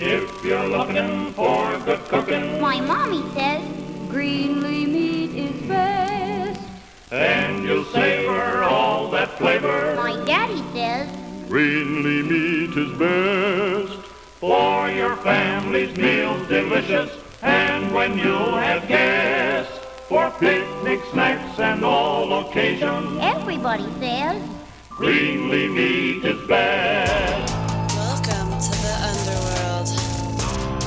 If you're looking for good cooking, My mommy says Greenlee meat is best. and you'll savor all that flavor, My daddy says Greenlee meat is best. for your family's meals delicious, and when you have guests, for picnic snacks and all occasions, everybody says Greenlee meat is best.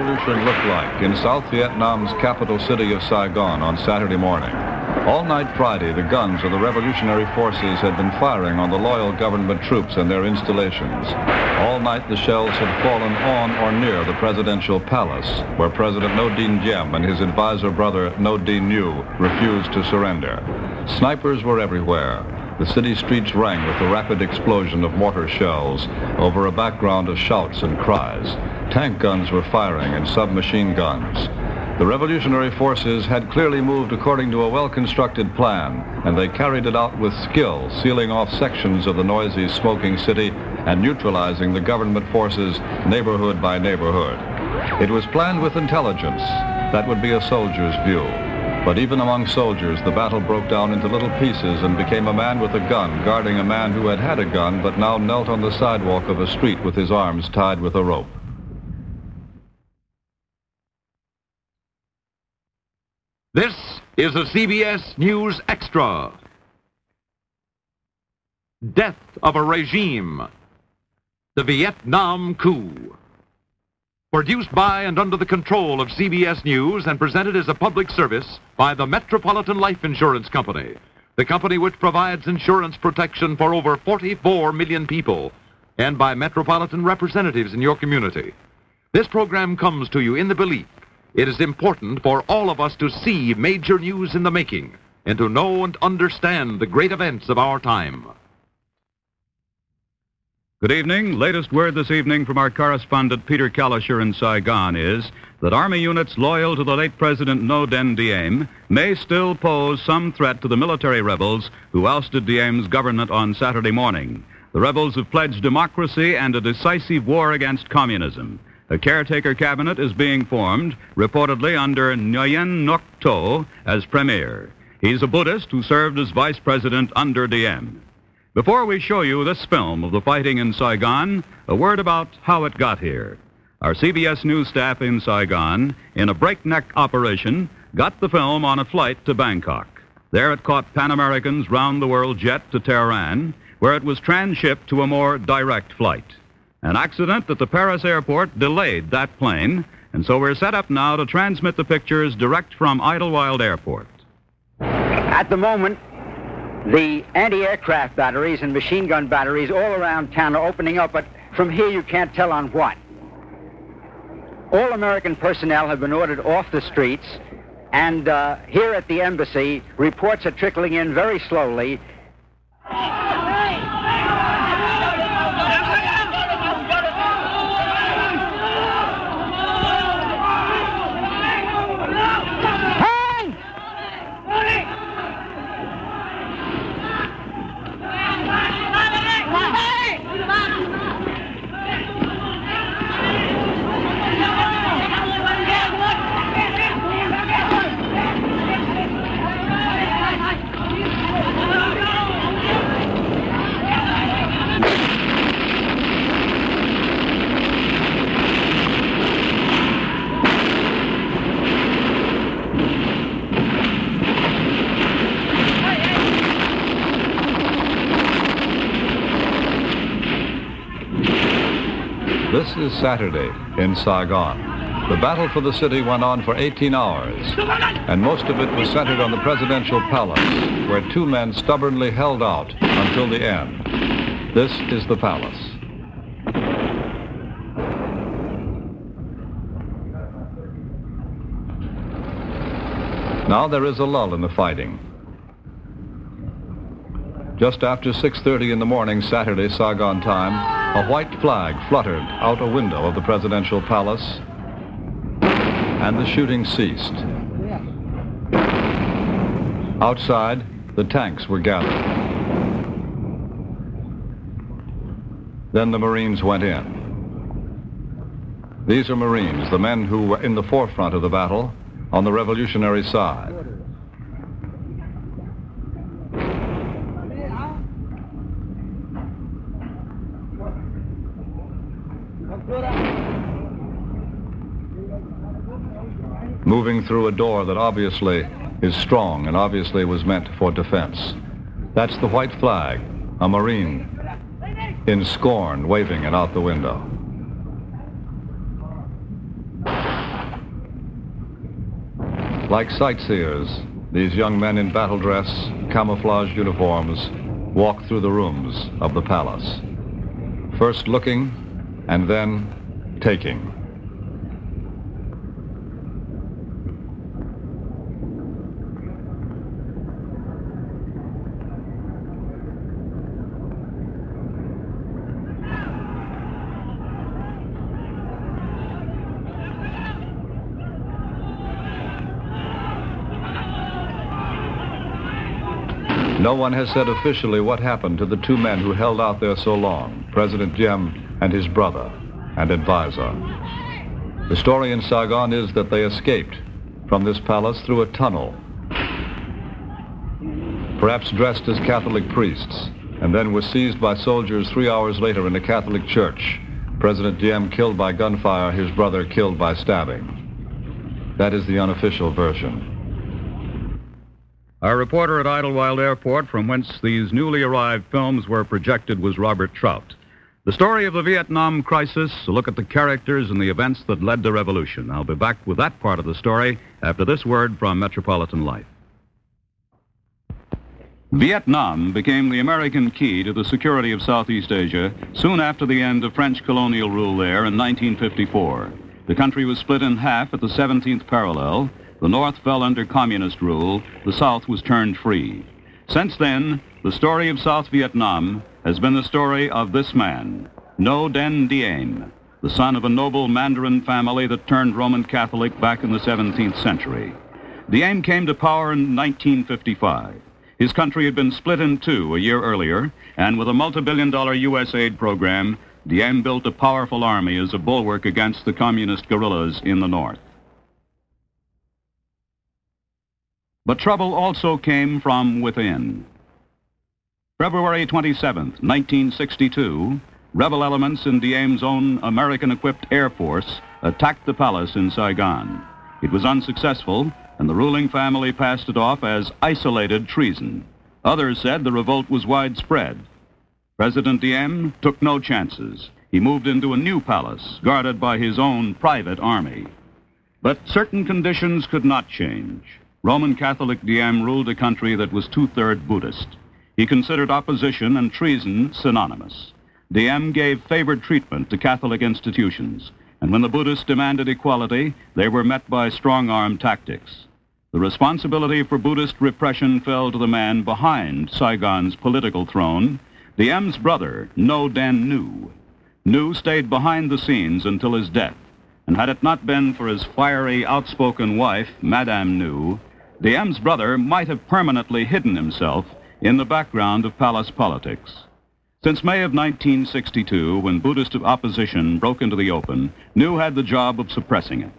Revolution looked like in South Vietnam's capital city of Saigon on Saturday morning. All night Friday, the guns of the revolutionary forces had been firing on the loyal government troops and their installations. All night the shells had fallen on or near the presidential palace, where President Ngo Dinh Diem and his advisor brother Ngo Dinh Nhu refused to surrender. Snipers were everywhere. The city streets rang with the rapid explosion of mortar shells over a background of shouts and cries. Tank guns were firing and submachine guns. The revolutionary forces had clearly moved according to a well-constructed plan, and they carried it out with skill, sealing off sections of the noisy, smoking city and neutralizing the government forces neighborhood by neighborhood. It was planned with intelligence. That would be a soldier's view. But even among soldiers, the battle broke down into little pieces and became a man with a gun guarding a man who had had a gun but now knelt on the sidewalk of a street with his arms tied with a rope. This is a CBS News Extra. Death of a Regime. The Vietnam Coup. Produced by and under the control of CBS News and presented as a public service by the Metropolitan Life Insurance Company, the company which provides insurance protection for over 44 million people, and by metropolitan representatives in your community. This program comes to you in the belief it is important for all of us to see major news in the making and to know and understand the great events of our time. Good evening. Latest word this evening from our correspondent Peter Kalischer in Saigon is that Army units loyal to the late President Ngo Dinh Diem may still pose some threat to the military rebels who ousted Diem's government on Saturday morning. The rebels have pledged democracy and a decisive war against communism. A caretaker cabinet is being formed, reportedly under Nguyen Ngoc Tho as premier. He's a Buddhist who served as vice president under Diem. Before we show you this film of the fighting in Saigon, a word about how it got here. Our CBS News staff in Saigon, in a breakneck operation, got the film on a flight to Bangkok. There it caught Pan American's round the world jet to Tehran, where it was transshipped to a more direct flight. An accident at the Paris airport delayed that plane, and so we're set up now to transmit the pictures direct from Idlewild Airport. At the moment, the anti-aircraft batteries and machine gun batteries all around town are opening up, but from here you can't tell on what. All American personnel have been ordered off the streets, and uh, here at the embassy, reports are trickling in very slowly. Saturday in Saigon. The battle for the city went on for 18 hours, and most of it was centered on the presidential palace, where two men stubbornly held out until the end. This is the palace. Now there is a lull in the fighting. Just after 6.30 in the morning, Saturday, Saigon time, a white flag fluttered out a window of the presidential palace and the shooting ceased. Outside, the tanks were gathered. Then the Marines went in. These are Marines, the men who were in the forefront of the battle on the revolutionary side. Through a door that obviously is strong and obviously was meant for defense. That's the white flag, a Marine in scorn waving it out the window. Like sightseers, these young men in battle dress, camouflage uniforms, walk through the rooms of the palace. First looking and then taking. No one has said officially what happened to the two men who held out there so long, President Diem and his brother and advisor. The story in Saigon is that they escaped from this palace through a tunnel, perhaps dressed as Catholic priests, and then were seized by soldiers three hours later in a Catholic church. President Diem killed by gunfire, his brother killed by stabbing. That is the unofficial version. Our reporter at Idlewild Airport, from whence these newly arrived films were projected, was Robert Trout. The story of the Vietnam crisis, a look at the characters and the events that led to revolution. I'll be back with that part of the story after this word from Metropolitan Life. Vietnam became the American key to the security of Southeast Asia soon after the end of French colonial rule there in 1954. The country was split in half at the 17th parallel, the North fell under communist rule. The South was turned free. Since then, the story of South Vietnam has been the story of this man, Ngo Dinh Diem, the son of a noble Mandarin family that turned Roman Catholic back in the 17th century. Diem came to power in 1955. His country had been split in two a year earlier, and with a multi-billion dollar U.S. aid program, Diem built a powerful army as a bulwark against the communist guerrillas in the north. But trouble also came from within. February 27, 1962, rebel elements in Diem's own American-equipped Air Force attacked the palace in Saigon. It was unsuccessful, and the ruling family passed it off as isolated treason. Others said the revolt was widespread. President Diem took no chances. He moved into a new palace, guarded by his own private army. But certain conditions could not change. Roman Catholic Diem ruled a country that was two-thirds Buddhist. He considered opposition and treason synonymous. Diem gave favored treatment to Catholic institutions, and when the Buddhists demanded equality, they were met by strong-arm tactics. The responsibility for Buddhist repression fell to the man behind Saigon's political throne, Diem's brother, Ngo Dinh Nhu. Nhu stayed behind the scenes until his death, and had it not been for his fiery, outspoken wife, Madame Nhu, Diem's brother might have permanently hidden himself in the background of palace politics. Since May of 1962, when Buddhist opposition broke into the open, Nhu had the job of suppressing it.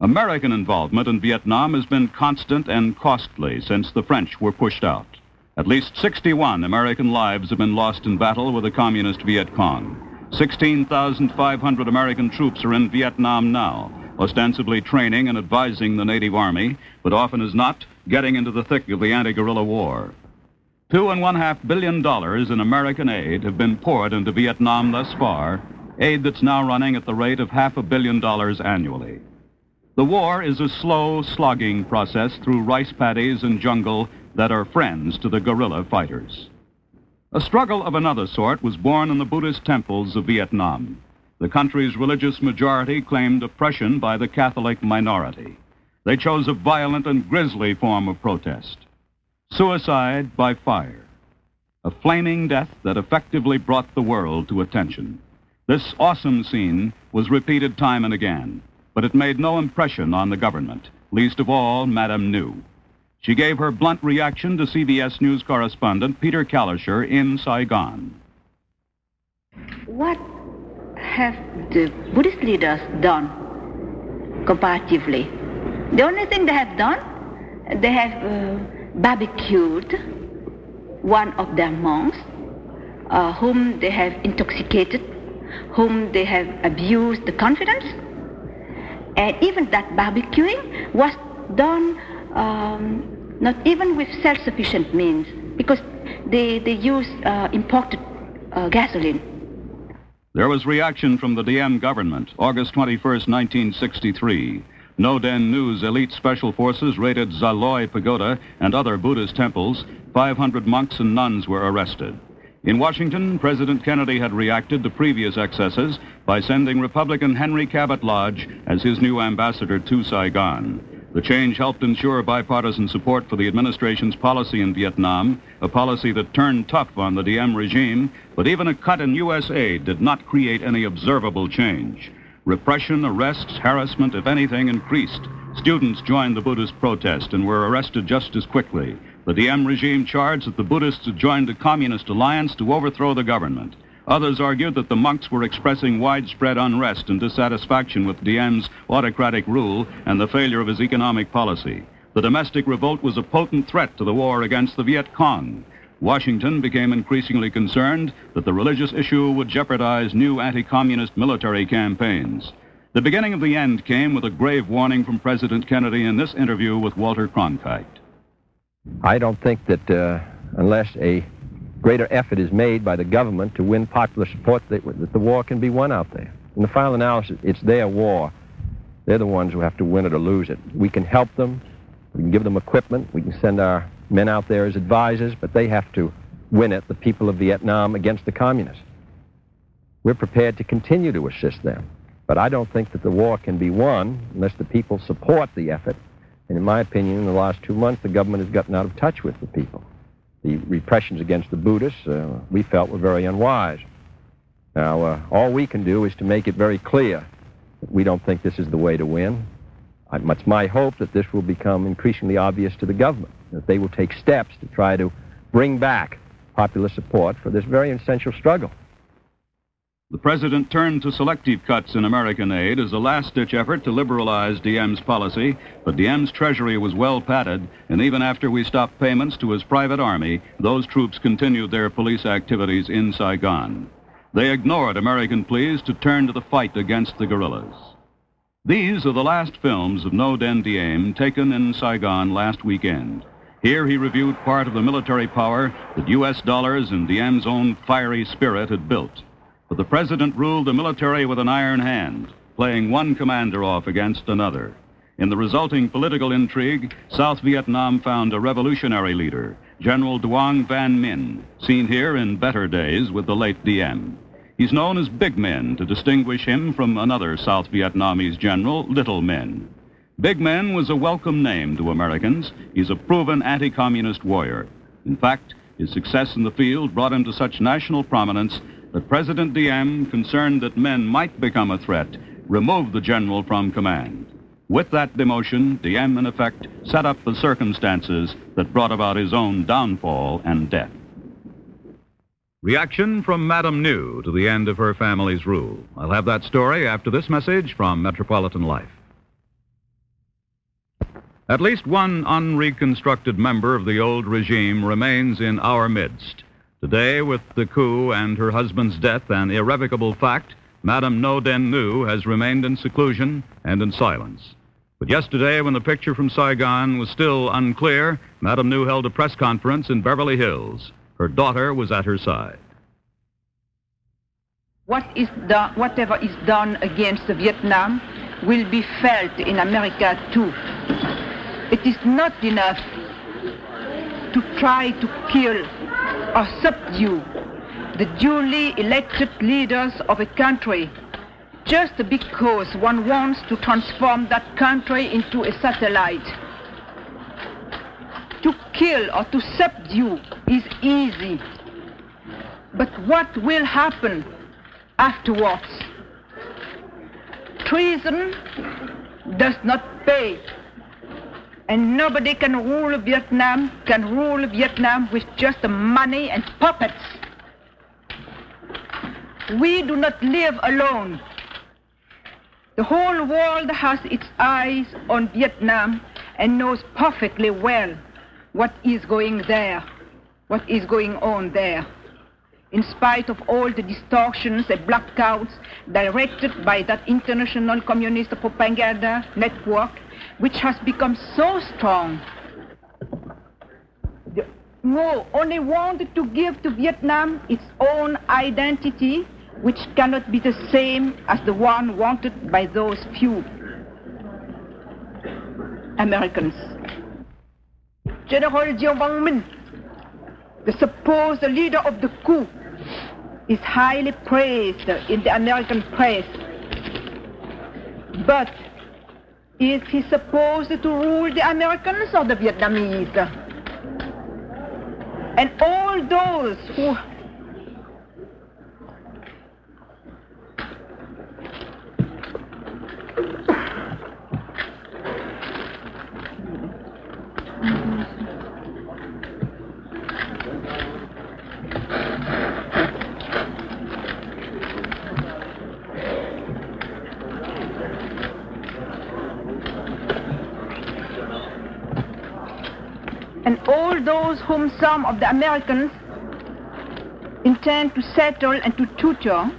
American involvement in Vietnam has been constant and costly since the French were pushed out. At least 61 American lives have been lost in battle with the communist Viet Cong. 16,500 American troops are in Vietnam now, ostensibly training and advising the native army, but often as not, getting into the thick of the anti-guerrilla war. Two and one half billion dollars in American aid have been poured into Vietnam thus far, aid that's now running at the rate of half a billion dollars annually. The war is a slow, slogging process through rice paddies and jungle that are friends to the guerrilla fighters. A struggle of another sort was born in the Buddhist temples of Vietnam. The country's religious majority claimed oppression by the Catholic minority. They chose a violent and grisly form of protest suicide by fire, a flaming death that effectively brought the world to attention. This awesome scene was repeated time and again, but it made no impression on the government, least of all Madame Nhu. She gave her blunt reaction to CBS News correspondent Peter Kalischer in Saigon. What have the Buddhist leaders done comparatively? The only thing they have done, they have uh, barbecued one of their monks, uh, whom they have intoxicated, whom they have abused the confidence. And even that barbecuing was done um, not even with self-sufficient means, because they, they use uh, imported uh, gasoline. There was reaction from the Diem government, August 21, 1963. Ngo Dinh Nhu's elite special forces raided Xa Loi Pagoda and other Buddhist temples. 500 monks and nuns were arrested. In Washington, President Kennedy had reacted to previous excesses by sending Republican Henry Cabot Lodge as his new ambassador to Saigon. The change helped ensure bipartisan support for the administration's policy in Vietnam, a policy that turned tough on the Diem regime, but even a cut in U.S. aid did not create any observable change. Repression, arrests, harassment, if anything, increased. Students joined the Buddhist protest and were arrested just as quickly. The Diem regime charged that the Buddhists had joined the Communist alliance to overthrow the government. Others argued that the monks were expressing widespread unrest and dissatisfaction with Diem's autocratic rule and the failure of his economic policy. The domestic revolt was a potent threat to the war against the Viet Cong. Washington became increasingly concerned that the religious issue would jeopardize new anti-communist military campaigns. The beginning of the end came with a grave warning from President Kennedy in this interview with Walter Cronkite. I don't think that uh, unless a greater effort is made by the government to win popular support that, that the war can be won out there. In the final analysis, it's their war. They're the ones who have to win it or lose it. We can help them. We can give them equipment. We can send our men out there as advisors, but they have to win it, the people of Vietnam, against the communists. We're prepared to continue to assist them. But I don't think that the war can be won unless the people support the effort. And in my opinion, in the last two months, the government has gotten out of touch with the people. The repressions against the Buddhists, uh, we felt, were very unwise. Now, uh, all we can do is to make it very clear that we don't think this is the way to win. It's my hope that this will become increasingly obvious to the government, that they will take steps to try to bring back popular support for this very essential struggle. The president turned to selective cuts in American aid as a last-ditch effort to liberalize Diem's policy, but Diem's treasury was well padded, and even after we stopped payments to his private army, those troops continued their police activities in Saigon. They ignored American pleas to turn to the fight against the guerrillas. These are the last films of Ngo Dinh Diem taken in Saigon last weekend. Here he reviewed part of the military power that U.S. dollars and Diem's own fiery spirit had built. But the president ruled the military with an iron hand, playing one commander off against another. In the resulting political intrigue, South Vietnam found a revolutionary leader, General Duong Van Minh, seen here in better days with the late Diem. He's known as Big Minh to distinguish him from another South Vietnamese general, Little Minh. Big Minh was a welcome name to Americans. He's a proven anti-communist warrior. In fact, his success in the field brought him to such national prominence that President Diem, concerned that Minh might become a threat, removed the general from command. With that demotion, Diem, in effect, set up the circumstances that brought about his own downfall and death. Reaction from Madame Nhu to the end of her family's rule. I'll have that story after this message from Metropolitan Life. At least one unreconstructed member of the old regime remains in our midst. Today, with the coup and her husband's death an irrevocable fact, Madame Ngo Dinh Nhu has remained in seclusion and in silence. But yesterday, when the picture from Saigon was still unclear, Madame Nhu held a press conference in Beverly Hills. Her daughter was at her side. what is done, whatever is done against Vietnam will be felt in America too. It is not enough to try to kill or subdue the duly elected leaders of a country just because one wants to transform that country into a satellite. To kill or to subdue is easy. But what will happen afterwards? Treason does not pay. And nobody can rule Vietnam, can rule Vietnam with just money and puppets. We do not live alone. The whole world has its eyes on Vietnam and knows perfectly well what is going there, what is going on there. In spite of all the distortions and blackouts directed by that international communist propaganda network, which has become so strong, the, no, only wanted to give to Vietnam its own identity which cannot be the same as the one wanted by those few Americans. General Duong Van Minh, the supposed leader of the coup, is highly praised in the American press. But is he supposed to rule the Americans or the Vietnamese? And all those who and all those whom some of the Americans intend to settle and to tutor,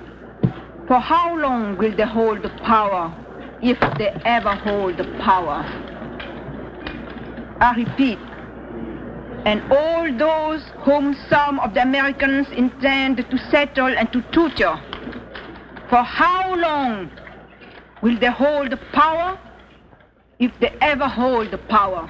for how long will they hold the power, if they ever hold the power? I repeat, and all those whom some of the Americans intend to settle and to tutor, for how long will they hold the power, if they ever hold the power?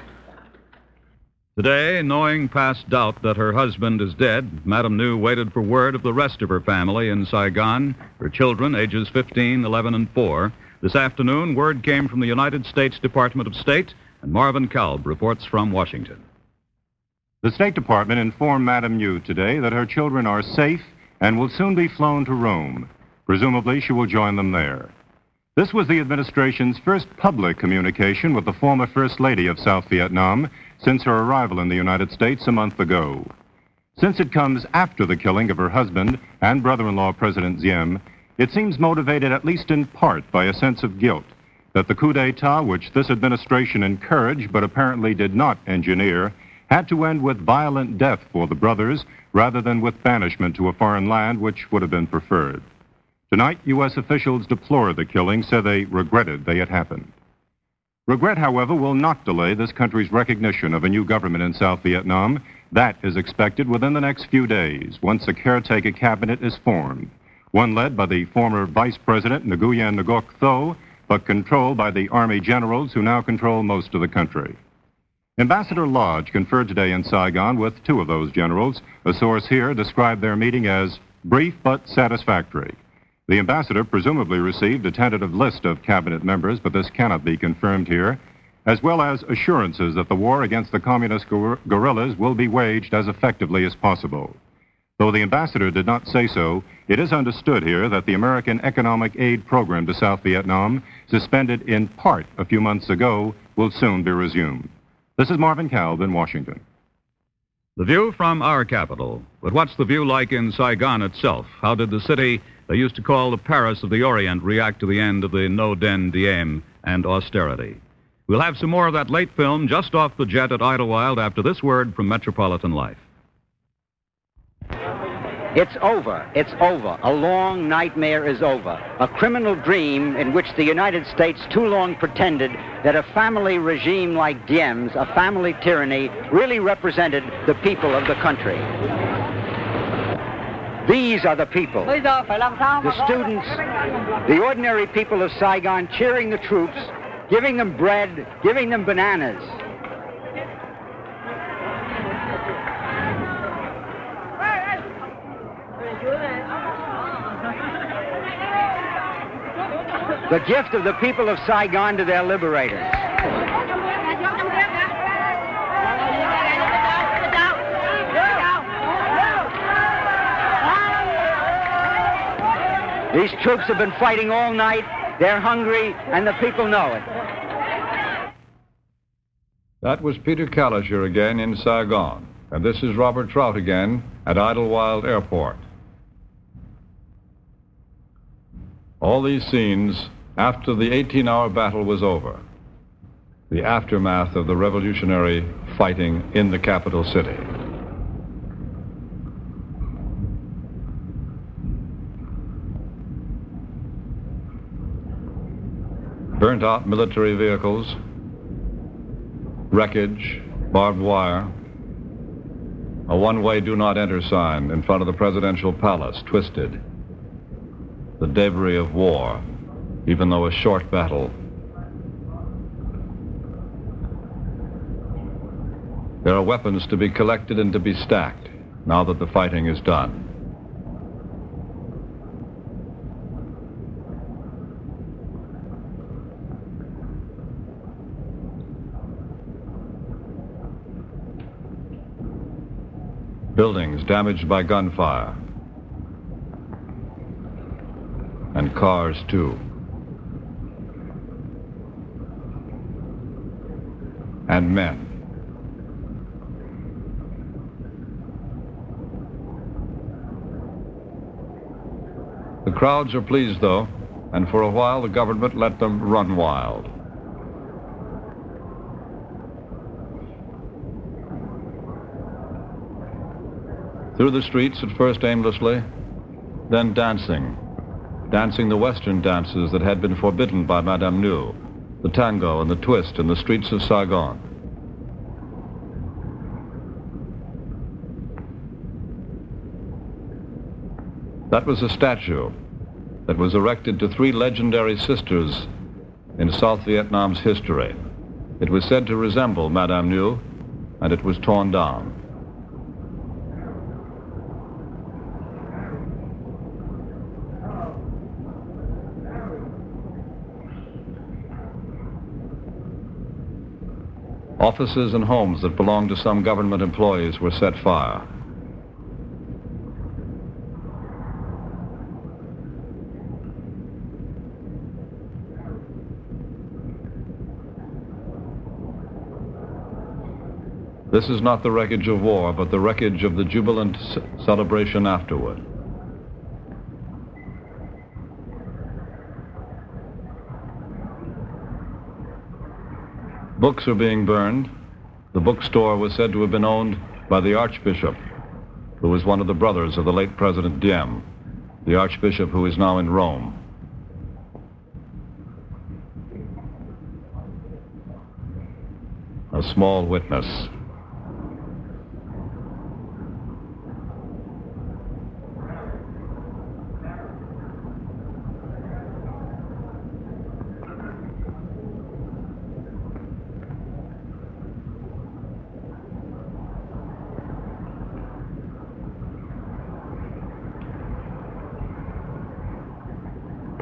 Today, knowing past doubt that her husband is dead, Madame Nhu waited for word of the rest of her family in Saigon, her children, ages 15, 11, and 4. This afternoon, word came from the United States Department of State, and Marvin Kalb reports from Washington. The State Department informed Madame Nhu today that her children are safe and will soon be flown to Rome. Presumably, she will join them there. This was the administration's first public communication with the former First Lady of South Vietnam since her arrival in the United States a month ago. Since it comes after the killing of her husband and brother-in-law President Diem, it seems motivated at least in part by a sense of guilt that the coup d'etat which this administration encouraged but apparently did not engineer had to end with violent death for the brothers rather than with banishment to a foreign land which would have been preferred. Tonight, U.S. officials deplore the killing, said they regretted they had happened. Regret, however, will not delay this country's recognition of a new government in South Vietnam. That is expected within the next few days, once a caretaker cabinet is formed, one led by the former Vice President Nguyen Ngoc Tho, but controlled by the Army generals who now control most of the country. Ambassador Lodge conferred today in Saigon with two of those generals. A source here described their meeting as brief but satisfactory. The ambassador presumably received a tentative list of cabinet members, but this cannot be confirmed here, as well as assurances that the war against the communist guer- guerrillas will be waged as effectively as possible. Though the ambassador did not say so, it is understood here that the American economic aid program to South Vietnam, suspended in part a few months ago, will soon be resumed. This is Marvin Kalb in Washington. The view from our capital. But what's the view like in Saigon itself? How did the city they used to call the Paris of the Orient react to the end of the Ngo Dinh Diem and austerity? We'll have some more of that late film just off the jet at Idlewild after this word from Metropolitan Life. It's over. It's over. A long nightmare is over. A criminal dream in which the United States too long pretended that a family regime like Diem's, a family tyranny, really represented the people of the country. These are the people. The students, the ordinary people of Saigon cheering the troops, giving them bread, giving them bananas. The gift of the people of Saigon to their liberators. These troops have been fighting all night. They're hungry, and the people know it. That was Peter Kalischer again in Saigon. And this is Robert Trout again at Idlewild Airport. All these scenes after the 18 hour battle was over, the aftermath of the revolutionary fighting in the capital city. Burnt out military vehicles, wreckage, barbed wire, a one way do not enter sign in front of the presidential palace twisted, the debris of war, even though a short battle. There are weapons to be collected and to be stacked now that the fighting is done. Buildings damaged by gunfire. And cars, too. And men. The crowds are pleased, though, and for a while the government let them run wild. Through the streets, at first aimlessly, then dancing. Dancing the Western dances that had been forbidden by Madame Nhu, the tango and the twist in the streets of Saigon. That was a statue that was erected to three legendary sisters in South Vietnam's history. It was said to resemble Madame Nhu, and it was torn down. Offices and homes that belonged to some government employees were set fire. This is not the wreckage of war, but the wreckage of the jubilant celebration afterward. Books are being burned. The bookstore was said to have been owned by the Archbishop, who was one of the brothers of the late President Diem, the Archbishop who is now in Rome. A small witness.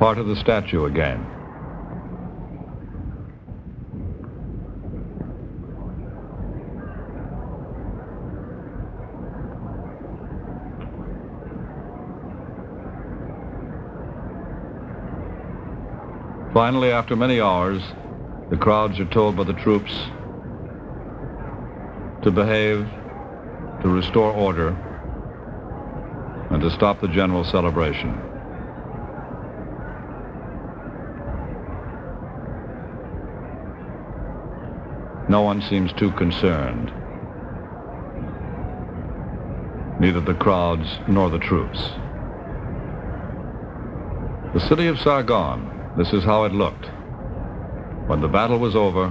Part of the statue again. Finally, after many hours, the crowds are told by the troops to behave, to restore order, and to stop the general celebration. No one seems too concerned. Neither the crowds nor the troops. The city of Saigon, this is how it looked. When the battle was over,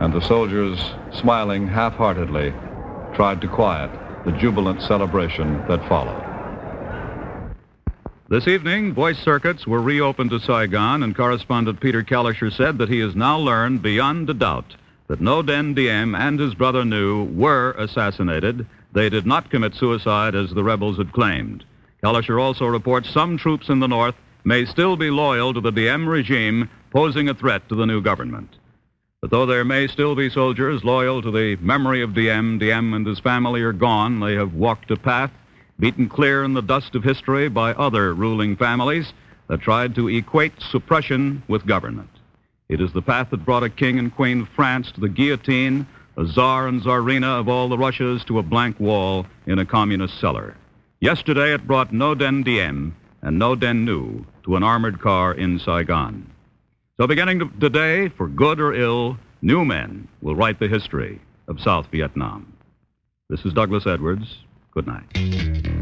and the soldiers, smiling half-heartedly, tried to quiet the jubilant celebration that followed. This evening, voice circuits were reopened to Saigon, and correspondent Peter Kalischer said that he has now learned beyond a doubt that Ngo Dinh Diem and his brother Nhu were assassinated. They did not commit suicide as the rebels had claimed. Kalischer also reports some troops in the north may still be loyal to the Diem regime, posing a threat to the new government. But though there may still be soldiers loyal to the memory of Diem, Diem and his family are gone. They have walked a path beaten clear in the dust of history by other ruling families that tried to equate suppression with government. It is the path that brought a king and queen of France to the guillotine, a czar and czarina of all the Russias to a blank wall in a communist cellar. Yesterday it brought Ngo Dinh Diem and Ngo Dinh Nhu to an armored car in Saigon. So beginning today, for good or ill, new men will write the history of South Vietnam. This is Douglas Edwards. Good night.